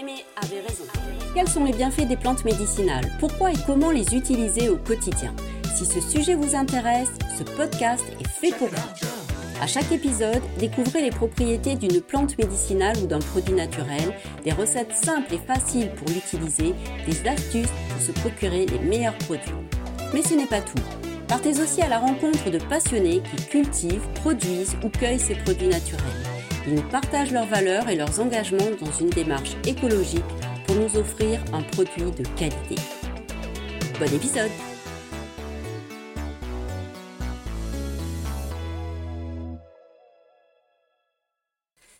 Avait raison. Quels sont les bienfaits des plantes médicinales? Pourquoi et comment les utiliser au quotidien? Si ce sujet vous intéresse, ce podcast est fait pour vous. À chaque épisode, découvrez les propriétés d'une plante médicinale ou d'un produit naturel, des recettes simples et faciles pour l'utiliser, des astuces pour se procurer les meilleurs produits. Mais ce n'est pas tout. Partez aussi à la rencontre de passionnés qui cultivent, produisent ou cueillent ces produits naturels. Ils nous partagent leurs valeurs et leurs engagements dans une démarche écologique pour nous offrir un produit de qualité. Bon épisode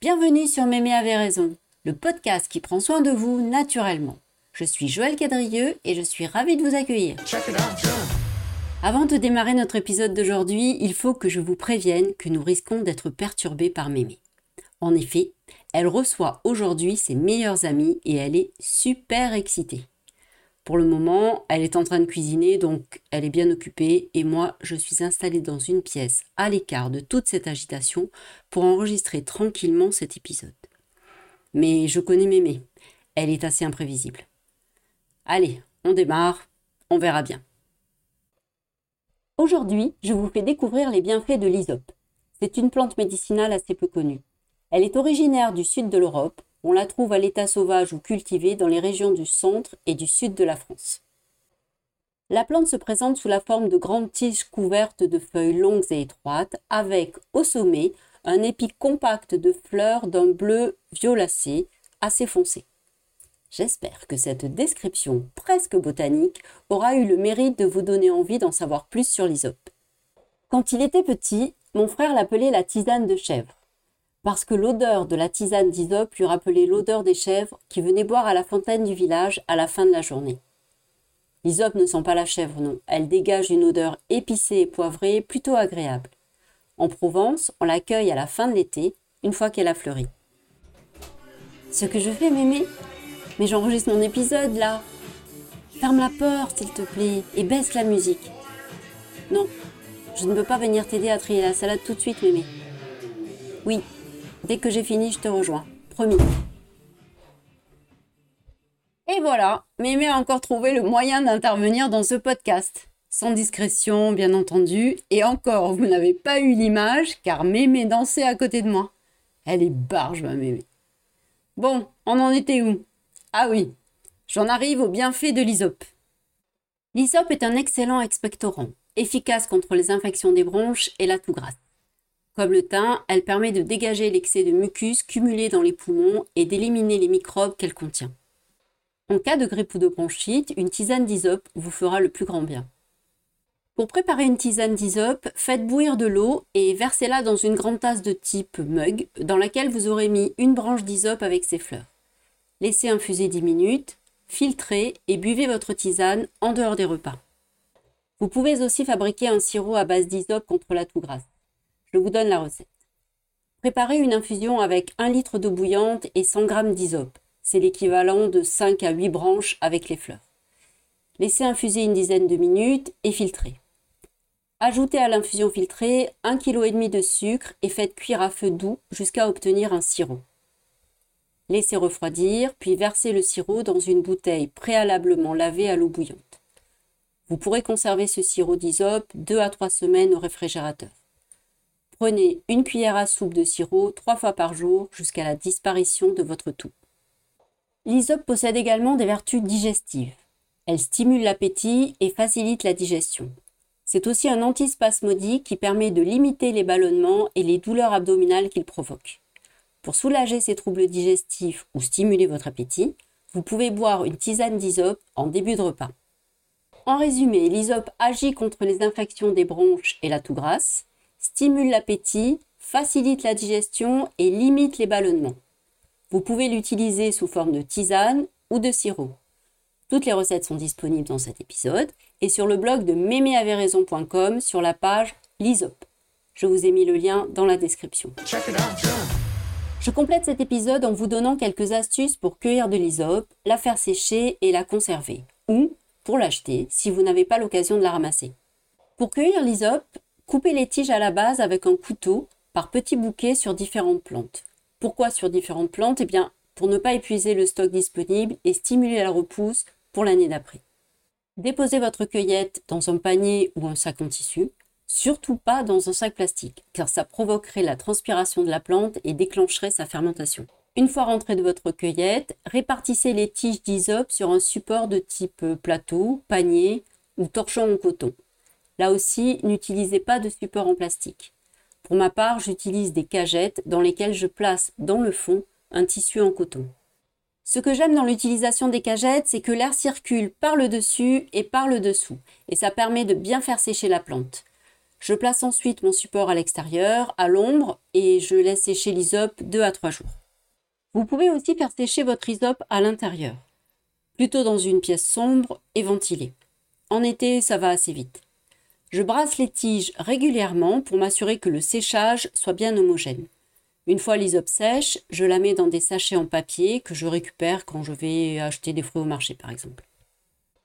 Bienvenue sur Mémé avait raison, le podcast qui prend soin de vous naturellement. Je suis Joël Cadrieux et je suis ravie de vous accueillir. Avant de démarrer notre épisode d'aujourd'hui, il faut que je vous prévienne que nous risquons d'être perturbés par Mémé. En effet, elle reçoit aujourd'hui ses meilleurs amis et elle est super excitée. Pour le moment, elle est en train de cuisiner, donc elle est bien occupée, et moi, je suis installée dans une pièce à l'écart de toute cette agitation pour enregistrer tranquillement cet épisode. Mais je connais Mémé, elle est assez imprévisible. Allez, on démarre, on verra bien. Aujourd'hui, je vous fais découvrir les bienfaits de l'hysope. C'est une plante médicinale assez peu connue. Elle est originaire du sud de l'Europe, on la trouve à l'état sauvage ou cultivée dans les régions du centre et du sud de la France. La plante se présente sous la forme de grandes tiges couvertes de feuilles longues et étroites, avec au sommet un épi compact de fleurs d'un bleu violacé assez foncé. J'espère que cette description presque botanique aura eu le mérite de vous donner envie d'en savoir plus sur l'hysope. Quand il était petit, mon frère l'appelait la tisane de chèvre parce que l'odeur de la tisane d'Isope lui rappelait l'odeur des chèvres qui venaient boire à la fontaine du village à la fin de la journée. L'Isope ne sent pas la chèvre, non. Elle dégage une odeur épicée et poivrée plutôt agréable. En Provence, on l'accueille à la fin de l'été, une fois qu'elle a fleuri. Ce que je fais, mémé Mais j'enregistre mon épisode là Ferme la porte, s'il te plaît, et baisse la musique. Non, je ne peux pas venir t'aider à trier la salade tout de suite, mémé. Oui, Dès que j'ai fini, je te rejoins. Promis. Et voilà, Mémé a encore trouvé le moyen d'intervenir dans ce podcast. Sans discrétion, bien entendu. Et encore, vous n'avez pas eu l'image car Mémé dansait à côté de moi. Elle est barge, ma Mémé. Bon, on en était où? Ah oui, j'en arrive au bienfait de l'hysope. L'hysope est un excellent expectorant, efficace contre les infections des bronches et la toux grasse. Comme le thym, elle permet de dégager l'excès de mucus cumulé dans les poumons et d'éliminer les microbes qu'elle contient. En cas de grippe ou de bronchite, une tisane d'hysope vous fera le plus grand bien. Pour préparer une tisane d'hysope, faites bouillir de l'eau et versez-la dans une grande tasse de type mug dans laquelle vous aurez mis une branche d'hysope avec ses fleurs. Laissez infuser 10 minutes, filtrez et buvez votre tisane en dehors des repas. Vous pouvez aussi fabriquer un sirop à base d'hysope contre la toux grasse. Je vous donne la recette. Préparez une infusion avec 1 litre d'eau bouillante et 100 g d'hysope. C'est l'équivalent de 5 à 8 branches avec les fleurs. Laissez infuser une dizaine de minutes et filtrez. Ajoutez à l'infusion filtrée 1,5 kg de sucre et faites cuire à feu doux jusqu'à obtenir un sirop. Laissez refroidir, puis versez le sirop dans une bouteille préalablement lavée à l'eau bouillante. Vous pourrez conserver ce sirop d'hysope 2 à 3 semaines au réfrigérateur. Prenez une cuillère à soupe de sirop trois fois par jour jusqu'à la disparition de votre toux. L'hysope possède également des vertus digestives. Elle stimule l'appétit et facilite la digestion. C'est aussi un antispasmodique qui permet de limiter les ballonnements et les douleurs abdominales qu'il provoque. Pour soulager ces troubles digestifs ou stimuler votre appétit, vous pouvez boire une tisane d'hysope en début de repas. En résumé, l'hysope agit contre les infections des bronches et la toux grasse, stimule l'appétit, facilite la digestion et limite les ballonnements. Vous pouvez l'utiliser sous forme de tisane ou de sirop. Toutes les recettes sont disponibles dans cet épisode et sur le blog de méméaveraison.com sur la page l'ISOP. Je vous ai mis le lien dans la description. Je complète cet épisode en vous donnant quelques astuces pour cueillir de l'ISOP, la faire sécher et la conserver, ou pour l'acheter si vous n'avez pas l'occasion de la ramasser. Pour cueillir l'ISOP, Coupez les tiges à la base avec un couteau par petits bouquets sur différentes plantes. Pourquoi sur différentes plantes? Eh bien, pour ne pas épuiser le stock disponible et stimuler la repousse pour l'année d'après. Déposez votre cueillette dans un panier ou un sac en tissu, surtout pas dans un sac plastique, car ça provoquerait la transpiration de la plante et déclencherait sa fermentation. Une fois rentré de votre cueillette, répartissez les tiges d'hysope sur un support de type plateau, panier ou torchon en coton. Là aussi, n'utilisez pas de support en plastique. Pour ma part, j'utilise des cagettes dans lesquelles je place dans le fond un tissu en coton. Ce que j'aime dans l'utilisation des cagettes, c'est que l'air circule par le dessus et par le dessous, et ça permet de bien faire sécher la plante. Je place ensuite mon support à l'extérieur, à l'ombre, et je laisse sécher l'isope 2 à 3 jours. Vous pouvez aussi faire sécher votre isope à l'intérieur, plutôt dans une pièce sombre et ventilée. En été, ça va assez vite. Je brasse les tiges régulièrement pour m'assurer que le séchage soit bien homogène. Une fois l'isope sèche, je la mets dans des sachets en papier que je récupère quand je vais acheter des fruits au marché par exemple.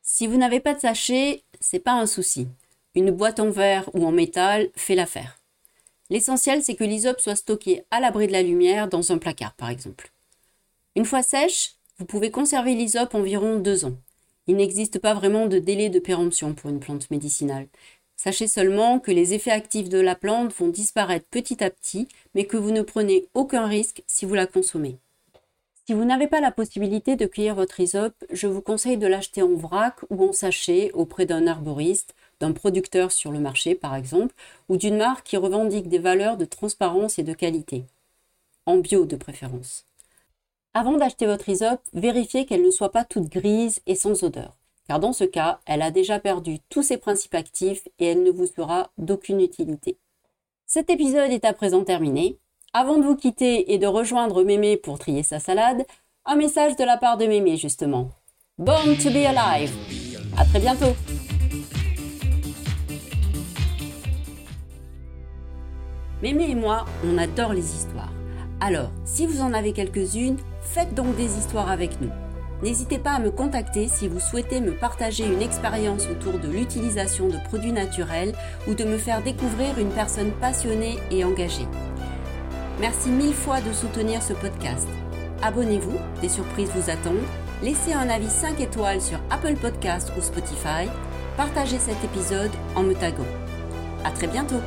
Si vous n'avez pas de sachet, c'est pas un souci. Une boîte en verre ou en métal fait l'affaire. L'essentiel, c'est que l'isope soit stockée à l'abri de la lumière dans un placard, par exemple. Une fois sèche, vous pouvez conserver l'isope environ deux ans. Il n'existe pas vraiment de délai de péremption pour une plante médicinale. Sachez seulement que les effets actifs de la plante vont disparaître petit à petit, mais que vous ne prenez aucun risque si vous la consommez. Si vous n'avez pas la possibilité de cueillir votre isope, je vous conseille de l'acheter en vrac ou en sachet auprès d'un arboriste, d'un producteur sur le marché par exemple, ou d'une marque qui revendique des valeurs de transparence et de qualité. En bio de préférence. Avant d'acheter votre isope, vérifiez qu'elle ne soit pas toute grise et sans odeur car dans ce cas, elle a déjà perdu tous ses principes actifs et elle ne vous sera d'aucune utilité. Cet épisode est à présent terminé. Avant de vous quitter et de rejoindre Mémé pour trier sa salade, un message de la part de Mémé justement. Born to be alive. À très bientôt. Mémé et moi, on adore les histoires. Alors, si vous en avez quelques-unes, faites donc des histoires avec nous. N'hésitez pas à me contacter si vous souhaitez me partager une expérience autour de l'utilisation de produits naturels ou de me faire découvrir une personne passionnée et engagée. Merci mille fois de soutenir ce podcast. Abonnez-vous, des surprises vous attendent. Laissez un avis 5 étoiles sur Apple Podcast ou Spotify. Partagez cet épisode en me taguant. À très bientôt!